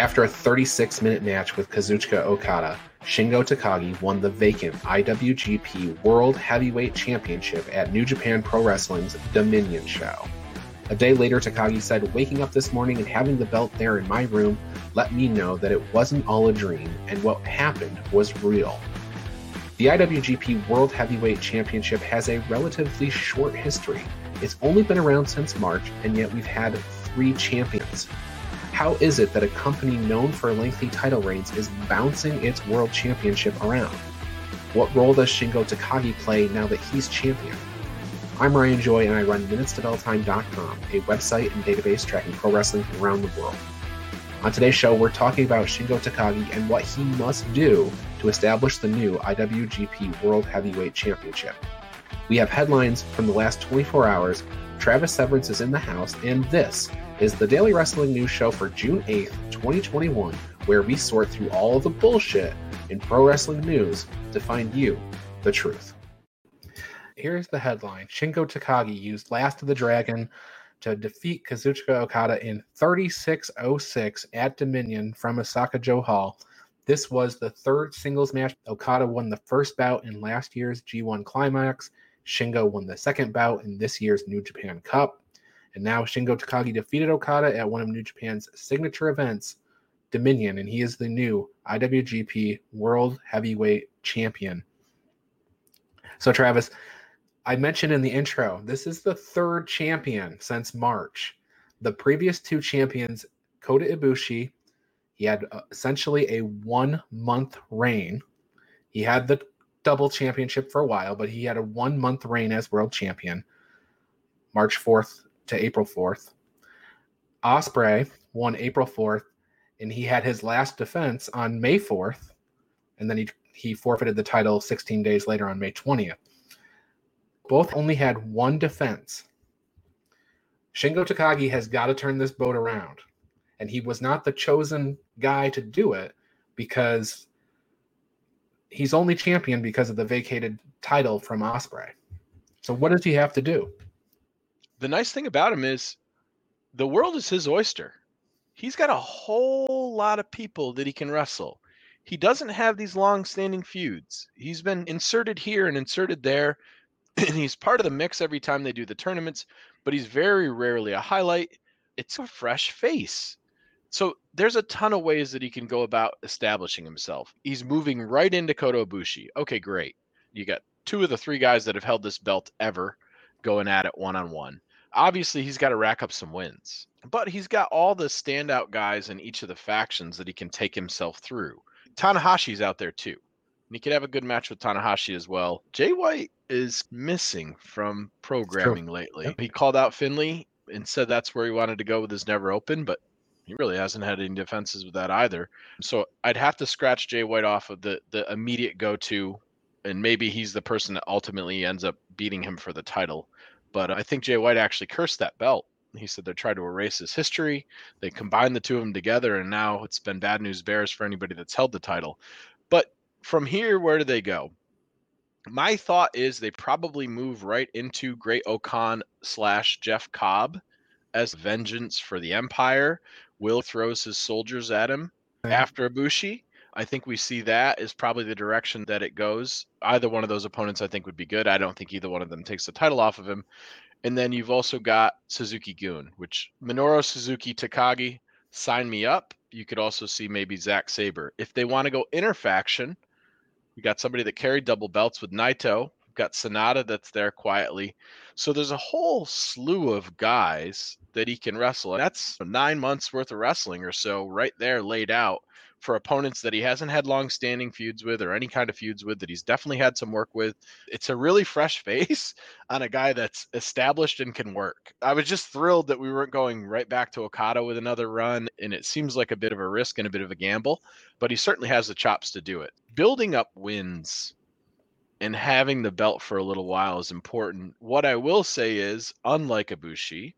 After a 36 minute match with Kazuchika Okada, Shingo Takagi won the vacant IWGP World Heavyweight Championship at New Japan Pro Wrestling's Dominion show. A day later, Takagi said, Waking up this morning and having the belt there in my room let me know that it wasn't all a dream and what happened was real. The IWGP World Heavyweight Championship has a relatively short history. It's only been around since March, and yet we've had three champions. How is it that a company known for lengthy title reigns is bouncing its world championship around? What role does Shingo Takagi play now that he's champion? I'm Ryan Joy, and I run MinutesToBellTime.com, a website and database tracking pro wrestling from around the world. On today's show, we're talking about Shingo Takagi and what he must do to establish the new IWGP World Heavyweight Championship. We have headlines from the last 24 hours. Travis Severance is in the house, and this is the Daily Wrestling News Show for June 8th, 2021, where we sort through all of the bullshit in pro wrestling news to find you the truth. Here's the headline Shingo Takagi used Last of the Dragon to defeat Kazuchika Okada in 36.06 at Dominion from Osaka-jo Hall. This was the third singles match. Okada won the first bout in last year's G1 Climax. Shingo won the second bout in this year's New Japan Cup. And now Shingo Takagi defeated Okada at one of New Japan's signature events, Dominion, and he is the new IWGP World Heavyweight Champion. So, Travis, I mentioned in the intro, this is the third champion since March. The previous two champions, Kota Ibushi, he had uh, essentially a one month reign. He had the double championship for a while, but he had a one month reign as world champion, March 4th to April 4th. Ospreay won April 4th, and he had his last defense on May 4th, and then he he forfeited the title 16 days later on May 20th. Both only had one defense. Shingo Takagi has got to turn this boat around. And he was not the chosen guy to do it because he's only champion because of the vacated title from Ospreay. So what does he have to do? The nice thing about him is the world is his oyster. He's got a whole lot of people that he can wrestle. He doesn't have these long-standing feuds. He's been inserted here and inserted there and he's part of the mix every time they do the tournaments, but he's very rarely a highlight. It's a fresh face. So there's a ton of ways that he can go about establishing himself. He's moving right into Kota Ibushi. Okay, great. You got two of the three guys that have held this belt ever going at it one on one. Obviously, he's got to rack up some wins, but he's got all the standout guys in each of the factions that he can take himself through. Tanahashi's out there too. And he could have a good match with Tanahashi as well. Jay White is missing from programming lately. Yep. He called out Finlay and said that's where he wanted to go with his never open, but he really hasn't had any defenses with that either. So I'd have to scratch Jay White off of the the immediate go to, and maybe he's the person that ultimately ends up beating him for the title. But I think Jay White actually cursed that belt. He said they're trying to erase his history. They combined the two of them together, and now it's been bad news bears for anybody that's held the title. But from here, where do they go? my thought is they probably move right into Great-O-Khan slash Jeff Cobb as vengeance for the Empire. Will throws his soldiers at him after Ibushi. I think we see that is probably the direction that it goes. Either one of those opponents I think would be good. I don't think either one of them takes the title off of him. And then you've also got Suzuki-gun, which Minoru Suzuki Takagi, sign me up. You could also see maybe Zack Sabre. If they want to go interfaction, we got somebody that carried double belts with Naito. Got SANADA that's there quietly. So there's a whole slew of guys that he can wrestle. And that's nine months worth of wrestling or so right there laid out for opponents that he hasn't had long standing feuds with or any kind of feuds with that he's definitely had some work with. It's a really fresh face on a guy that's established and can work. I was just thrilled that we weren't going right back to Okada with another run. And it seems like a bit of a risk and a bit of a gamble, but he certainly has the chops to do it. Building up wins and having the belt for a little while is important. What I will say is, unlike Ibushi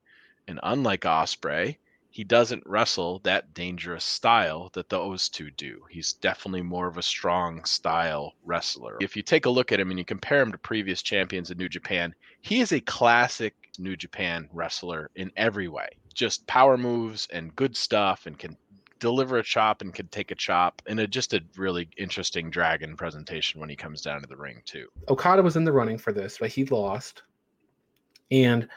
and unlike Ospreay, he doesn't wrestle that dangerous style that those two do. He's definitely more of a strong style wrestler. If you take a look at him and you compare him to previous champions in New Japan, he is a classic New Japan wrestler in every way. Just power moves and good stuff and can deliver a chop and could take a chop, and a, just a really interesting dragon presentation when he comes down to the ring too. Okada was in the running for this, but he lost, and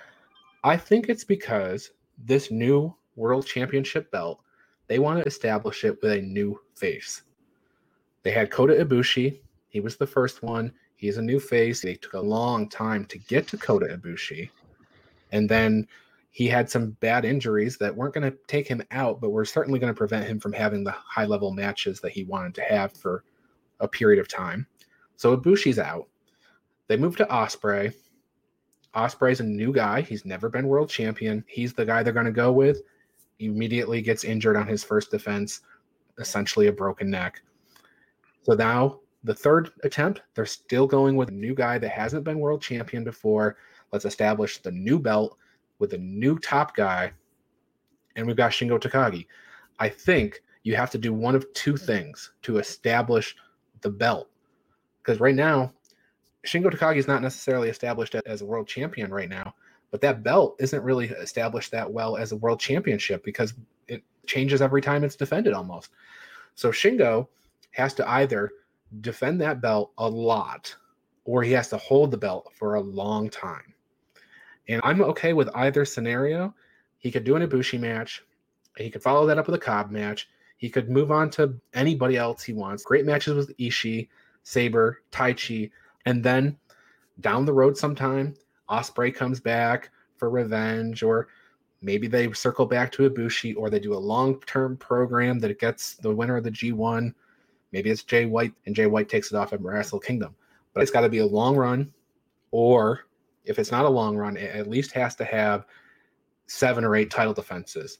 I think it's because this new world championship belt they want to establish it with a new face. They had Kota Ibushi. He was the first one. He's a new face. They took a long time to get to Kota Ibushi. And then he had some bad injuries that weren't going to take him out, but were certainly going to prevent him from having the high level matches that he wanted to have for a period of time. So Ibushi's out. They move to Ospreay. Ospreay's a new guy. He's never been world champion. He's the guy they're going to go with. He immediately gets injured on his first defense, essentially a broken neck. So now the third attempt, they're still going with a new guy that hasn't been world champion before. Let's establish the new belt with a new top guy. And we've got Shingo Takagi. I think you have to do one of two things to establish the belt. Because right now, Shingo Takagi is not necessarily established as a world champion right now, but that belt isn't really established that well as a world championship because it changes every time it's defended almost. So Shingo has to either defend that belt a lot or he has to hold the belt for a long time. And I'm okay with either scenario. He could do an Ibushi match. He could follow that up with a Cobb match. He could move on to anybody else he wants. Great matches with Ishii, Sabre, Taichi, and then down the road sometime, Ospreay comes back for revenge, or maybe they circle back to Ibushi, or they do a long-term program that gets the winner of the G1 Maybe it's Jay White and Jay White takes it off at Wrestle Kingdom. But it's got to be a long run, or if it's not a long run, it at least has to have seven or eight title defenses.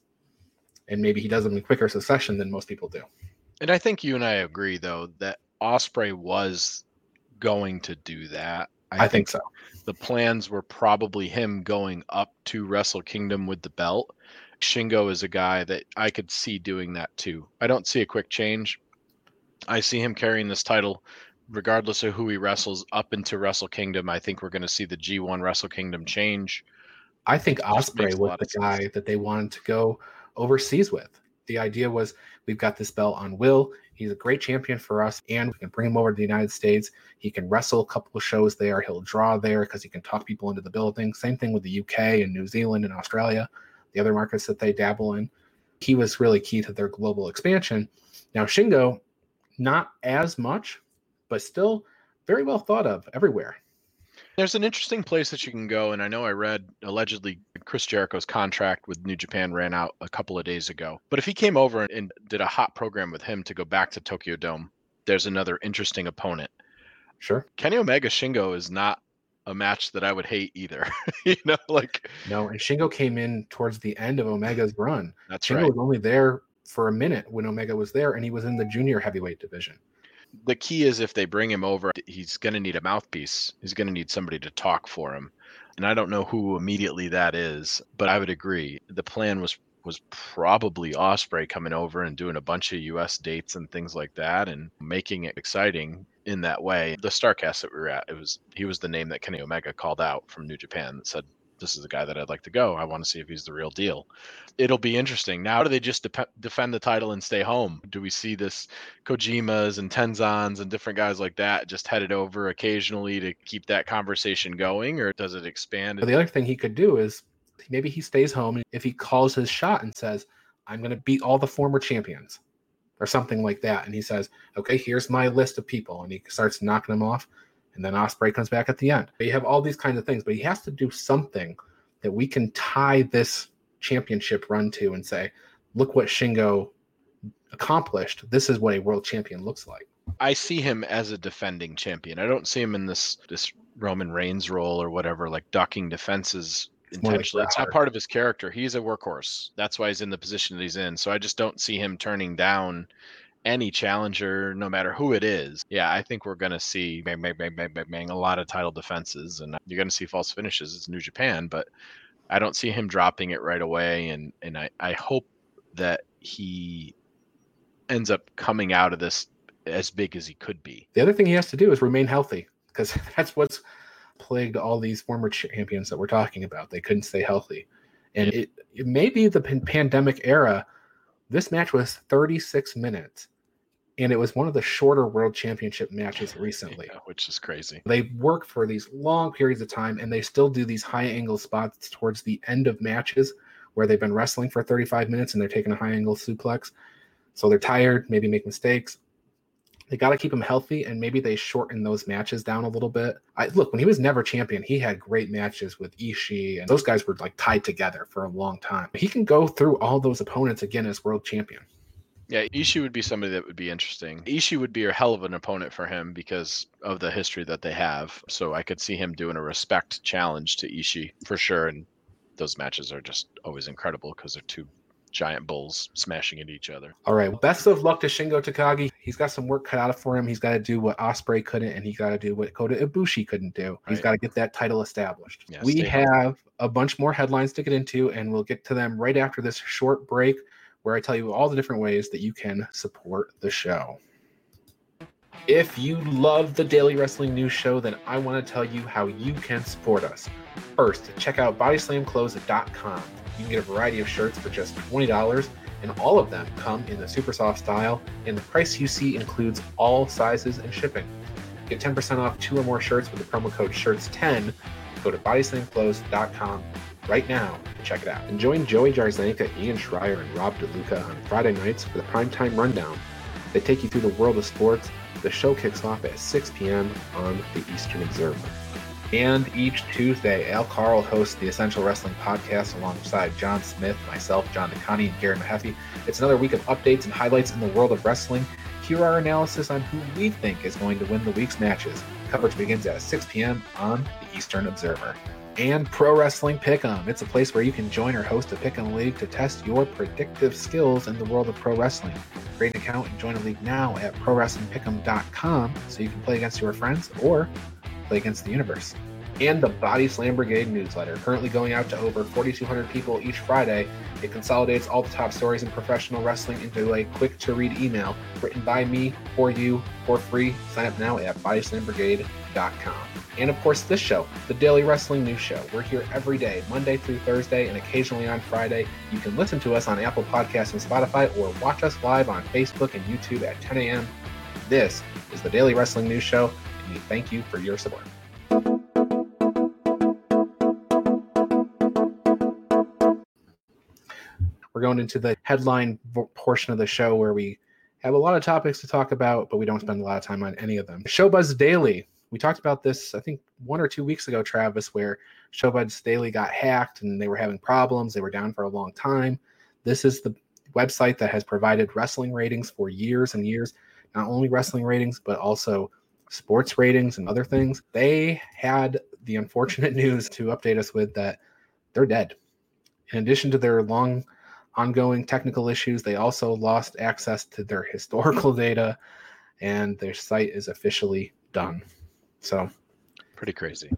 And maybe he does them in quicker succession than most people do. And I think you and I agree, though, that Ospreay was going to do that. I, I think, think so. The plans were probably him going up to Wrestle Kingdom with the belt. Shingo is a guy that I could see doing that too. I don't see a quick change, I see him carrying this title regardless of who he wrestles up into Wrestle Kingdom. I think we're going to see the G1 Wrestle Kingdom change. I think Ospreay was the guy sense. that they wanted to go overseas with. The idea was we've got this belt on Will. He's a great champion for us, and we can bring him over to the United States. He can wrestle a couple of shows there. He'll draw there because he can talk people into the building. Same thing with the UK and New Zealand and Australia, the other markets that they dabble in. He was really key to their global expansion. Now, Shingo not as much, but still very well thought of everywhere. There's an interesting place that you can go, and I know I read allegedly Chris Jericho's contract with New Japan ran out a couple of days ago. But if he came over and did a hot program with him to go back to Tokyo Dome, there's another interesting opponent. Sure. Kenny Omega Shingo is not a match that I would hate either. you know, like no, and Shingo came in towards the end of Omega's run. That's Shingo right. was only there for a minute when Omega was there, and he was in the junior heavyweight division. The key is if they bring him over, he's going to need a mouthpiece. He's going to need somebody to talk for him. And I don't know who immediately that is, but I would agree. The plan was was probably Ospreay coming over and doing a bunch of US dates and things like that and making it exciting in that way. The Starcast that we were at, it was he was the name that Kenny Omega called out from New Japan that said this is a guy that I'd like to go. I want to see if he's the real deal. It'll be interesting. Now, do they just de- defend the title and stay home? Do we see this Kojimas and Tenzans and different guys like that just headed over occasionally to keep that conversation going, or does it expand? But the other thing he could do is maybe he stays home if he calls his shot and says, "I'm going to beat all the former champions." Or something like that, and he says, "Okay, here's my list of people," and he starts knocking them off and then Ospreay comes back at the end. You have all these kinds of things, but he has to do something that we can tie this championship run to and say, look what Shingo accomplished. This is what a world champion looks like. I see him as a defending champion. I don't see him in this this Roman Reigns role or whatever, like ducking defenses intentionally. Like it's not part of his character. He's a workhorse. That's why he's in the position that he's in. So I just don't see him turning down any challenger, no matter who it is. Yeah, I think we're going to see bang, bang, bang, bang, bang, bang, a lot of title defenses, and you're going to see false finishes. It's New Japan, but I don't see him dropping it right away, and and I I hope that he ends up coming out of this as big as he could be. The other thing he has to do is remain healthy because that's what's plagued all these former champions that we're talking about. They couldn't stay healthy, and it, it may be the pandemic era This match was 36 minutes, and it was one of the shorter World Championship matches recently. Yeah, which is crazy. They work for these long periods of time, and they still do these high angle spots towards the end of matches where they've been wrestling for 35 minutes and they're taking a high angle suplex. So they're tired, maybe make mistakes. They got to keep him healthy, and maybe they shorten those matches down a little bit. I look when he was never champion, he had great matches with Ishii, and those guys were like tied together for a long time. He can go through all those opponents again as world champion. Yeah, Ishii would be somebody that would be interesting. Ishii would be a hell of an opponent for him because of the history that they have. So I could see him doing a respect challenge to Ishii for sure. And those matches are just always incredible because they're two giant bulls smashing into each other. All right. Best of luck to Shingo Takagi. He's got some work cut out for him. He's got to do what Ospreay couldn't, and he got to do what Kota Ibushi couldn't do. He's Right. got to get that title established. Yeah, we have a bunch more headlines to get into, and we'll get to them right after this short break, where I tell you all the different ways that you can support the show. If you love the Daily Wrestling News Show, then I want to tell you how you can support us. First, check out bodyslamclothes.com. You can get a variety of shirts for just $20, and all of them come in the super soft style, and the price you see includes all sizes and shipping. Get 10% off two or more shirts with the promo code SHIRTS10. Go to bodyslamclothes.com right now check it out. And join Joey Jarzanka, Ian Schreier, and Rob DeLuca on Friday nights for the primetime rundown. They take you through the world of sports. The show kicks off at 6 p.m. on the Eastern Observer. And each Tuesday, Al Carl hosts the Essential Wrestling Podcast alongside John Smith, myself, John DeConnie, and Gary Mahaffey. It's another week of updates and highlights in the world of wrestling. Here are our analysis on who we think is going to win the week's matches. Coverage begins at 6 p.m. on the Eastern Observer. And Pro Wrestling Pick'em. It's a place where you can join or host a Pick'em League to test your predictive skills in the world of pro wrestling. Create an account and join a league now at ProWrestlingPick'em.com so you can play against your friends or play against the universe. And the Body Slam Brigade newsletter, currently going out to over 4,200 people each Friday. It consolidates all the top stories in professional wrestling into a quick to read email written by me for you for free. Sign up now at bodyslambrigade.com. And of course, this show, the Daily Wrestling News Show. We're here every day, Monday through Thursday, and occasionally on Friday. You can listen to us on Apple Podcasts and Spotify or watch us live on Facebook and YouTube at 10 a.m. This is the Daily Wrestling News Show, and we thank you for your support. We're going into the headline portion of the show where we have a lot of topics to talk about, but we don't spend a lot of time on any of them. Showbuzz Daily. We talked about this, I think, one or two weeks ago, Travis, where Showbuzz Daily got hacked and they were having problems. They were down for a long time. This is the website that has provided wrestling ratings for years and years. Not only wrestling ratings, but also sports ratings and other things. They had the unfortunate news to update us with that they're dead. In addition to their long ongoing technical issues, they also lost access to their historical data and their site is officially done. So Pretty crazy.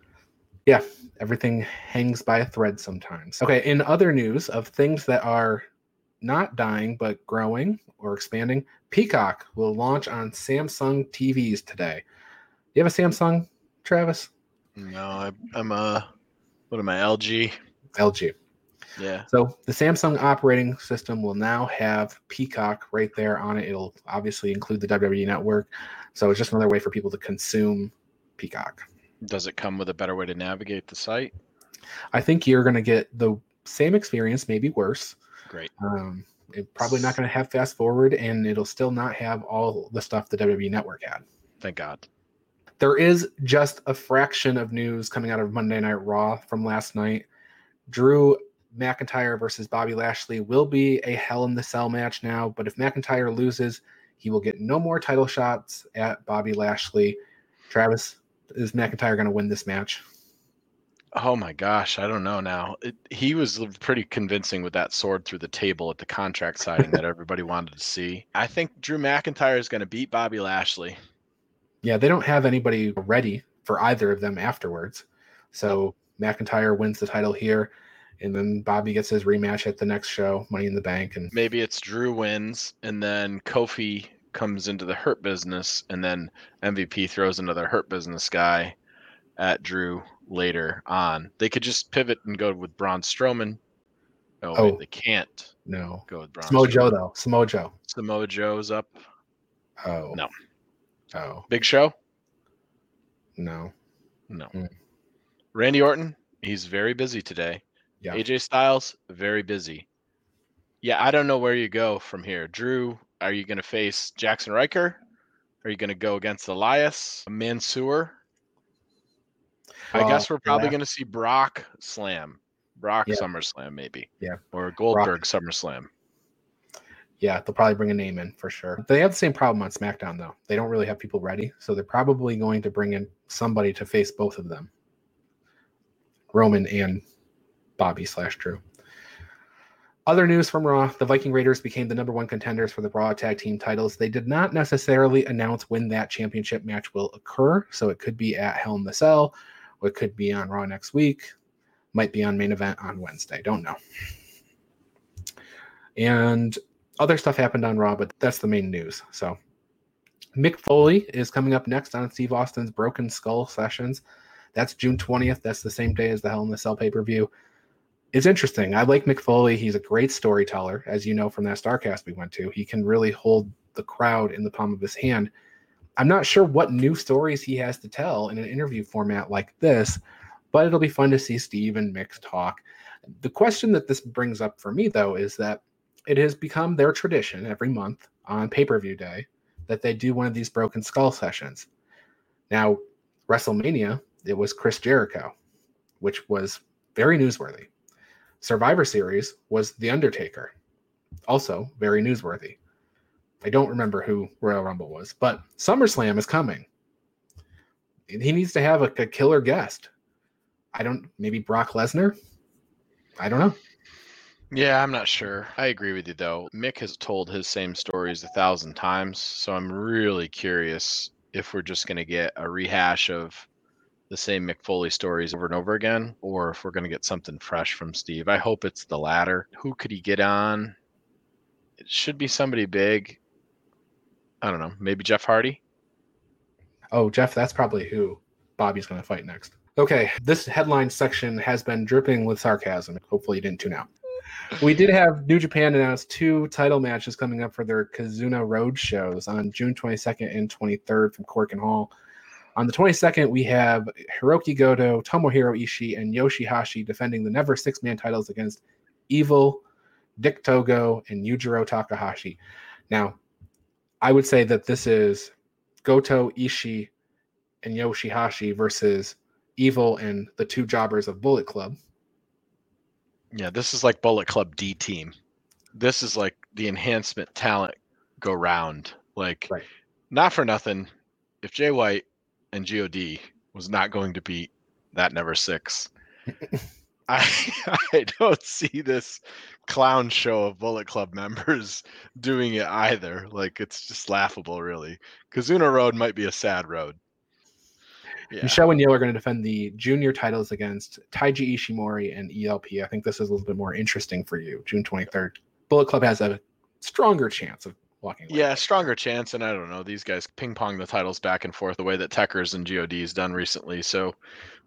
yeah, everything hangs by a thread sometimes. Okay, in other news of things that are not dying but growing or expanding, Peacock will launch on Samsung TVs today. You have a Samsung, Travis? No, I, I'm a what am I? LG. LG. Yeah. So the Samsung operating system will now have Peacock right there on it. It'll obviously include the WWE network. So it's just another way for people to consume Peacock. Does it come with a better way to navigate the site? I think you're going to get the same experience, maybe worse. Great. Um, it's probably not going to have fast forward, and it'll still not have all the stuff the WWE Network had. Thank God. There is just a fraction of news coming out of Monday Night Raw from last night. Drew McIntyre versus Bobby Lashley will be a Hell in the Cell match now, but if McIntyre loses, he will get no more title shots at Bobby Lashley. Travis, is McIntyre going to win this match? Oh my gosh, I don't know now. It, he was pretty convincing with that sword through the table at the contract signing that everybody wanted to see. I think Drew McIntyre is going to beat Bobby Lashley. Yeah, they don't have anybody ready for either of them afterwards. So McIntyre wins the title here, and then Bobby gets his rematch at the next show, Money in the Bank. And Maybe it's Drew wins, and then Kofi comes into the Hurt Business, and then MVP throws another Hurt Business guy at Drew later on. They could just pivot and go with Braun Strowman Oh, Oh. wait, they can't No. go with Braun. Joe though. Samoa Joe. Samoa up. Oh. No. Oh Big Show? no. No. Hmm. Randy Orton? He's very busy today. Yeah. AJ Styles? Very busy. Yeah, I don't know where you go from here. Drew, are you going to face Jaxson Ryker? Are you going to go against Elias? Mansoor? I guess we're probably yeah. going to see Brock Slam. Brock Yeah. SummerSlam, maybe. Yeah. Or Goldberg SummerSlam. Yeah, they'll probably bring a name in for sure. They have the same problem on SmackDown though. They don't really have people ready, so they're probably going to bring in somebody to face both of them, Roman and Bobby slash Drew. Other news from Raw: the Viking Raiders became the number one contenders for the Raw Tag Team titles. They did not necessarily announce when that championship match will occur, so it could be at Hell in the Cell, or it could be on Raw next week, might be on main event on Wednesday. Don't know. And other stuff happened on Raw, but that's the main news. So Mick Foley is coming up next on Steve Austin's Broken Skull Sessions. That's June 20th. That's the same day as the Hell in the Cell pay per view. It's interesting. I like Mick Foley. He's a great storyteller, as you know from that Starcast we went to. He can really hold the crowd in the palm of his hand. I'm not sure what new stories he has to tell in an interview format like this, but it'll be fun to see Steve and Mick talk. The question that this brings up for me, though, is that it has become their tradition every month on pay per view day that they do one of these broken skull sessions. Now, WrestleMania, it was Chris Jericho, which was very newsworthy. Survivor Series was The Undertaker, also very newsworthy. I don't remember who Royal Rumble was, but SummerSlam is coming. He needs to have a, a killer guest. I don't, maybe Brock Lesnar? I don't know. Yeah, I'm not sure. I agree with you though. Mick has told his same stories a thousand times, so I'm really curious if we're just going to get a rehash of the same Mick Foley stories over and over again, or if we're going to get something fresh from Steve. I hope it's the latter. Who could he get on? It should be somebody big. I don't know. Maybe Jeff Hardy. Oh, Jeff, that's probably who Bobby's going to fight next. Okay, this headline section has been dripping with sarcasm. Hopefully, you didn't tune out. We did have New Japan announce two title matches coming up for their Kizuna Road shows on June 22nd and 23rd from Korakuen Hall. On the 22nd, we have Hiroki Goto, Tomohiro Ishii, and Yoshihashi defending the Never Six Man titles against Evil, Dick Togo, and Yujiro Takahashi. Now, I would say that this is Goto, Ishii, and Yoshihashi versus Evil and the two jobbers of Bullet Club. Yeah, this is like Bullet Club D team. This is like the enhancement talent go round. Like, Right. not for nothing. If Jay White and God was not going to beat that Never Six, I I don't see this clown show of Bullet Club members doing it either. Like, it's just laughable, really. Kizuna Road might be a sad road. Yeah. Michelle and Yo are going to defend the junior titles against Taiji Ishimori and ELP. I think this is a little bit more interesting for you. June 23rd. Bullet Club has a stronger chance of walking away. Yeah, stronger chance, and I don't know. These guys ping pong the titles back and forth the way that Techers and God's done recently. So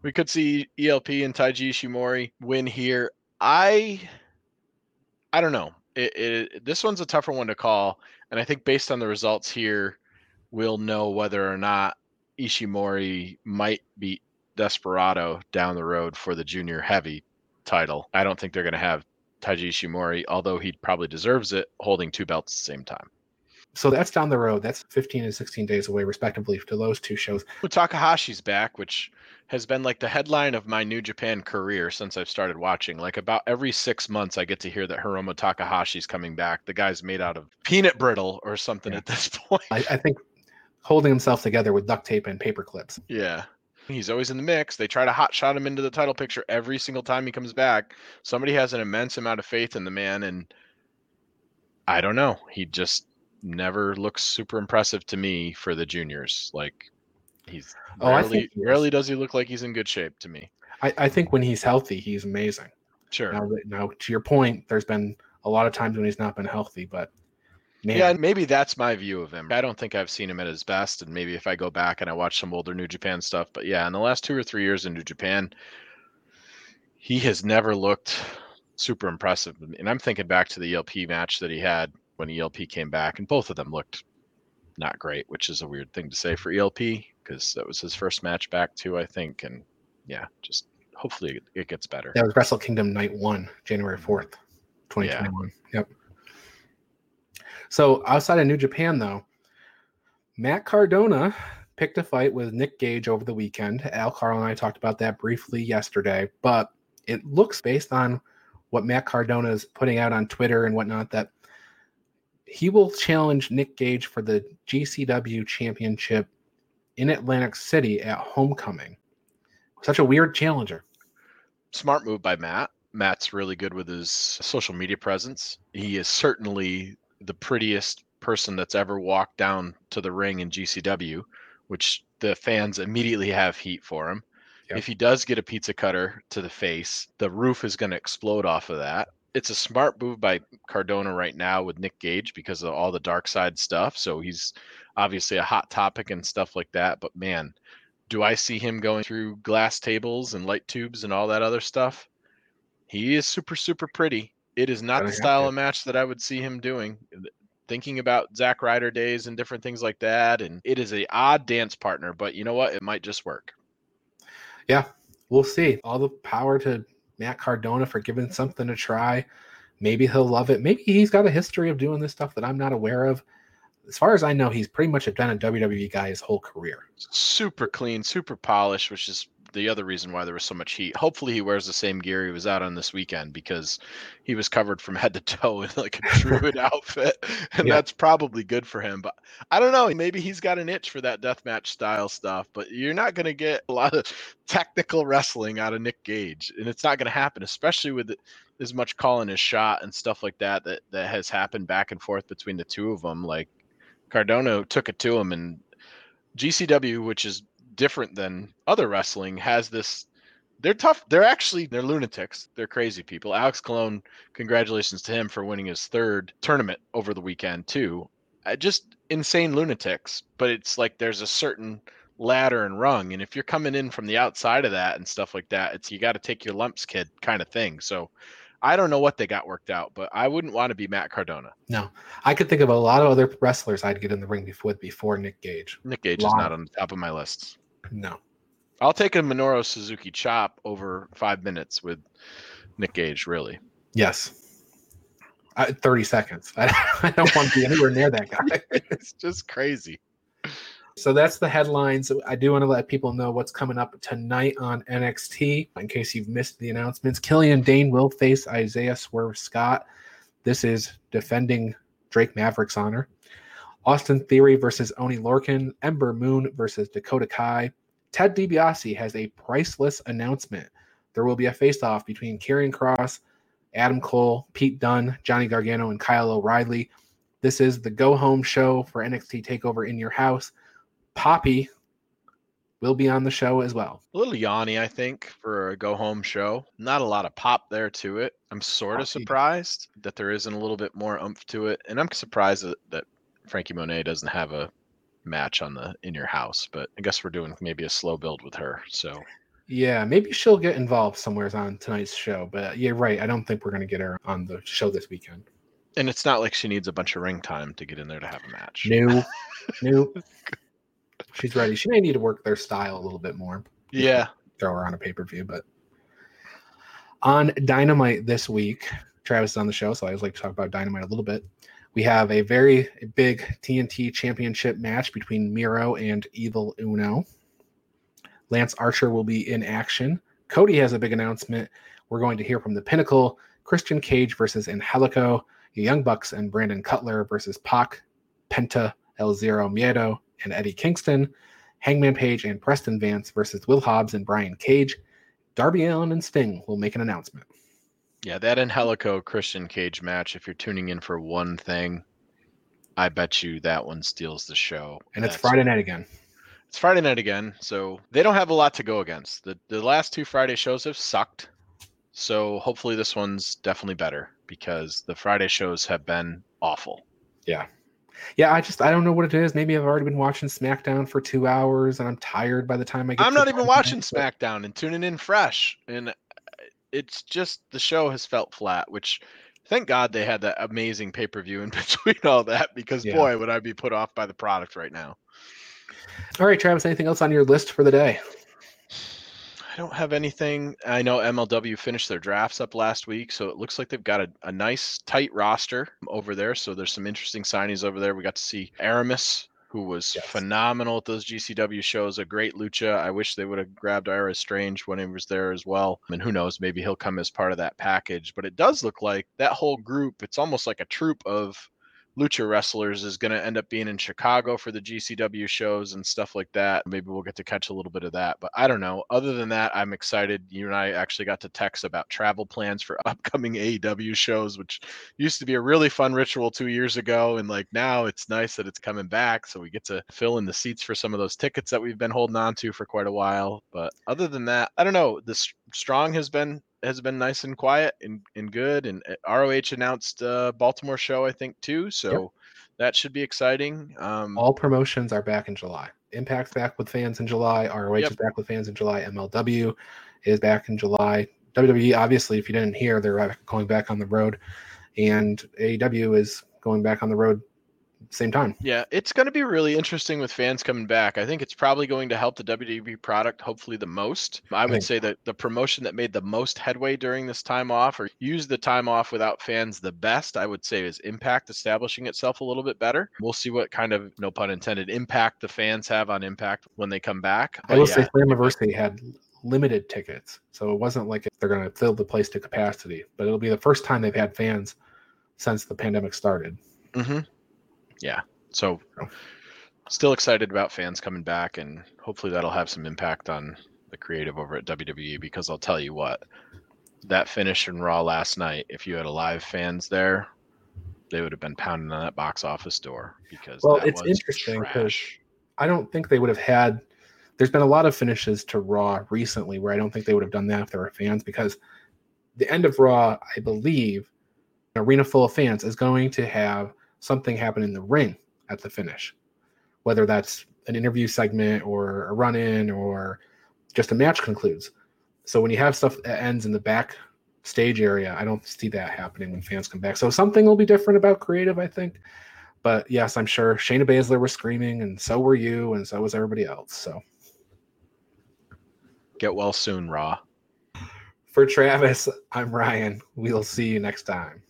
we could see ELP and Taiji Ishimori win here. I, I don't know. It, it this one's a tougher one to call, and I think based on the results here, we'll know whether or not Ishimori might beat Desperado down the road for the junior heavy title. I don't think they're going to have Taiji Ishimori, although he probably deserves it, holding two belts at the same time. So that's down the road. That's 15 and 16 days away, respectively, to those two shows. Takahashi's back, which has been like the headline of my New Japan career since I've started watching. Like about every six months, I get to hear that Hiromu Takahashi's coming back. The guy's made out of peanut brittle or something Yeah. at this point. I, I think holding himself together with duct tape and paper clips. yeah. He's always in the mix. They try to hot shot him into the title picture every single time he comes back. Somebody has an immense amount of faith in the man, and I don't know. He just never looks super impressive to me for the juniors. Like he's Oh, I rarely, think he rarely does he look like he's in good shape to me. I, I think when he's healthy, he's amazing. Sure. Now, now, to your point, there's been a lot of times when he's not been healthy, but man, Yeah, maybe that's my view of him. I don't think I've seen him at his best, and maybe if I go back and I watch some older New Japan stuff, but yeah, in the last two or three years in New Japan, he has never looked super impressive. And I'm thinking back to the ELP match that he had when ELP came back, and both of them looked not great, which is a weird thing to say for ELP because that was his first match back too, I think. And yeah, just hopefully it gets better. That was Wrestle Kingdom Night One, January mm-hmm. fourth, twenty twenty one. Yep. So outside of New Japan, though, Matt Cardona picked a fight with Nick Gage over the weekend. Al Carl and I talked about that briefly yesterday, but it looks based on what Matt Cardona is putting out on Twitter and whatnot that he will challenge Nick Gage for the GCW championship in Atlantic City at Homecoming. Such a weird challenger. Smart move by Matt. Matt's really good with his social media presence. He is certainly the prettiest person that's ever walked down to the ring in GCW, which the fans immediately have heat for him. Yep. If he does get a pizza cutter to the face, the roof is going to explode off of that. It's a smart move by Cardona right now with Nick Gage because of all the dark side stuff. So he's obviously a hot topic and stuff like that. But man, do I see him going through glass tables and light tubes and all that other stuff? He is super, super pretty. It is not the style of match that I would see him doing. Thinking about Zack Ryder days and different things like that, and it is a odd dance partner, but you know what? It might just work. Yeah, we'll see. All the power to Matt Cardona for giving something a try. Maybe he'll love it. Maybe he's got a history of doing this stuff that I'm not aware of. As far as I know, he's pretty much been a WWE guy his whole career. Super clean, super polished, which is the other reason why there was so much heat. Hopefully, he wears the same gear he was out on this weekend because he was covered from head to toe in like a druid outfit, and yeah. that's probably good for him. But I don't know. Maybe he's got an itch for that deathmatch style stuff. But you're not going to get a lot of technical wrestling out of Nick Gage, and it's not going to happen, especially with as much calling his shot and stuff like that that that has happened back and forth between the two of them. Like Cardona took it to him and. GCW, which is different than other wrestling has this they're tough they're actually they're lunatics they're crazy people alex colon congratulations to him for winning his third tournament over the weekend too uh, just insane lunatics but it's like there's a certain ladder and rung and if you're coming in from the outside of that and stuff like that it's you got to take your lumps kid kind of thing so I don't know what they got worked out, but I wouldn't want to be Matt Cardona. No, I could think of a lot of other wrestlers I'd get in the ring with before Nick Gage. Nick Gage Long. is not on the top of my list. No. I'll take a Minoru Suzuki chop over five minutes with Nick Gage, really. Yes. Uh, 30 seconds. I, I don't want to be anywhere near that guy. it's just crazy. So that's the headlines. I do want to let people know what's coming up tonight on NXT in case you've missed the announcements. Killian Dain will face Isaiah Swerve Scott. This is defending Drake Maverick's honor. Austin Theory versus Oney Lorcan, Ember Moon versus Dakota Kai. Ted DiBiase has a priceless announcement. There will be a face-off between Karrion Kross, Adam Cole, Pete Dunne, Johnny Gargano, and Kyle O'Reilly. This is the go home show for NXT Takeover in your house. Poppy will be on the show as well. A little yawny, I think, for a go home show. Not a lot of pop there to it. I'm sort of surprised that there isn't a little bit more oomph to it, and I'm surprised that, that Franky Monet doesn't have a match on the in your house, but I guess we're doing maybe a slow build with her. So yeah, maybe she'll get involved somewhere on tonight's show. But uh, you're right. I don't think we're going to get her on the show this weekend. And it's not like she needs a bunch of ring time to get in there to have a match. New, new. She's ready. She may need to work their style a little bit more. Yeah. Throw her on a pay per view, but on Dynamite this week, Travis is on the show, so I always like to talk about Dynamite a little bit. We have a very big TNT championship match between Miro and Evil Uno. Lance Archer will be in action. Cody has a big announcement. We're going to hear from the Pinnacle, Christian Cage versus Angelico, Young Bucks and Brandon Cutler versus Pac, Penta, El Zero Miedo, and Eddie Kingston, Hangman Page and Preston Vance versus Will Hobbs and Brian Cage. Darby Allin and Sting will make an announcement. Yeah, that Angelico Christian Cage match, if you're tuning in for one thing, I bet you that one steals the show. And it's Friday night again. It's Friday night again, so they don't have a lot to go against. The the last two Friday shows have sucked. So hopefully this one's definitely better because the Friday shows have been awful. Yeah. Yeah, I just I don't know what it is. Maybe I've already been watching SmackDown for two hours and I'm tired by the time I get. I'm not even watching SmackDown and tuning in fresh, and it's just the show has felt flat, which thank God they had that amazing pay per view in between all that because Yeah. boy, would I be put off by the product right now. All right, Travis, anything else on your list for the day? I don't have anything. I know MLW finished their drafts up last week, so it looks like they've got a, a nice tight roster over there. So there's some interesting signings over there. We got to see Aramis, who was Yes. phenomenal at those GCW shows, a great lucha. I wish they would have grabbed Ira Strange when he was there as well. And who knows, maybe he'll come as part of that package. But it does look like that whole group, it's almost like a troop of lucha wrestlers is going to end up being in Chicago for the GCW shows and stuff like that. Maybe we'll get to catch a little bit of that, but I don't know. Other than that, I'm excited. You and I actually got to text about travel plans for upcoming AEW shows, which used to be a really fun ritual two years ago. And like now it's nice that it's coming back. So we get to fill in the seats for some of those tickets that we've been holding on to for quite a while. But other than that, I don't know. The S- strong has been has been nice and quiet and, and good. And ROH announced uh, Baltimore show, I think, too. So that should be exciting. Um, All promotions are back in July. Impact's back with fans in July. ROH Yep. is back with fans in July. MLW is back in July. WWE, obviously, if you didn't hear, they're back- going back on the road, and AEW is going back on the road same time. Yeah, it's going to be really interesting with fans coming back. I think it's probably going to help the WWE product hopefully the most. I would say that the promotion that made the most headway during this time off or used the time off without fans the best, I would say is Impact establishing itself a little bit better. We'll see what kind of, no pun intended, impact the fans have on Impact when they come back. I will But say yeah, Slammiversary had limited tickets, so it wasn't like they're going to fill the place to capacity. But it'll be the first time they've had fans since the pandemic started. hmm Yeah. So still excited about fans coming back and hopefully that'll have some impact on the creative over at WWE because I'll tell you what, that finish in Raw last night, if you had a live fans there, they would have been pounding on that box office door because Well, that it's was interesting 'cause trash. I don't think they would have had. There's been a lot of finishes to Raw recently where I don't think they would have done that if there were fans because the end of Raw, I believe, an arena full of fans is going to have something happen in the ring at the finish, whether that's an interview segment or a run in or just a match concludes. So when you have stuff that ends in the back stage area, I don't see that happening when fans come back. So something will be different about creative, I think. But yes, I'm sure Shayna Baszler was screaming, and so were you, and so was everybody else. So Get well soon, Raw. for Travis, I'm Ryan. We'll see you next time.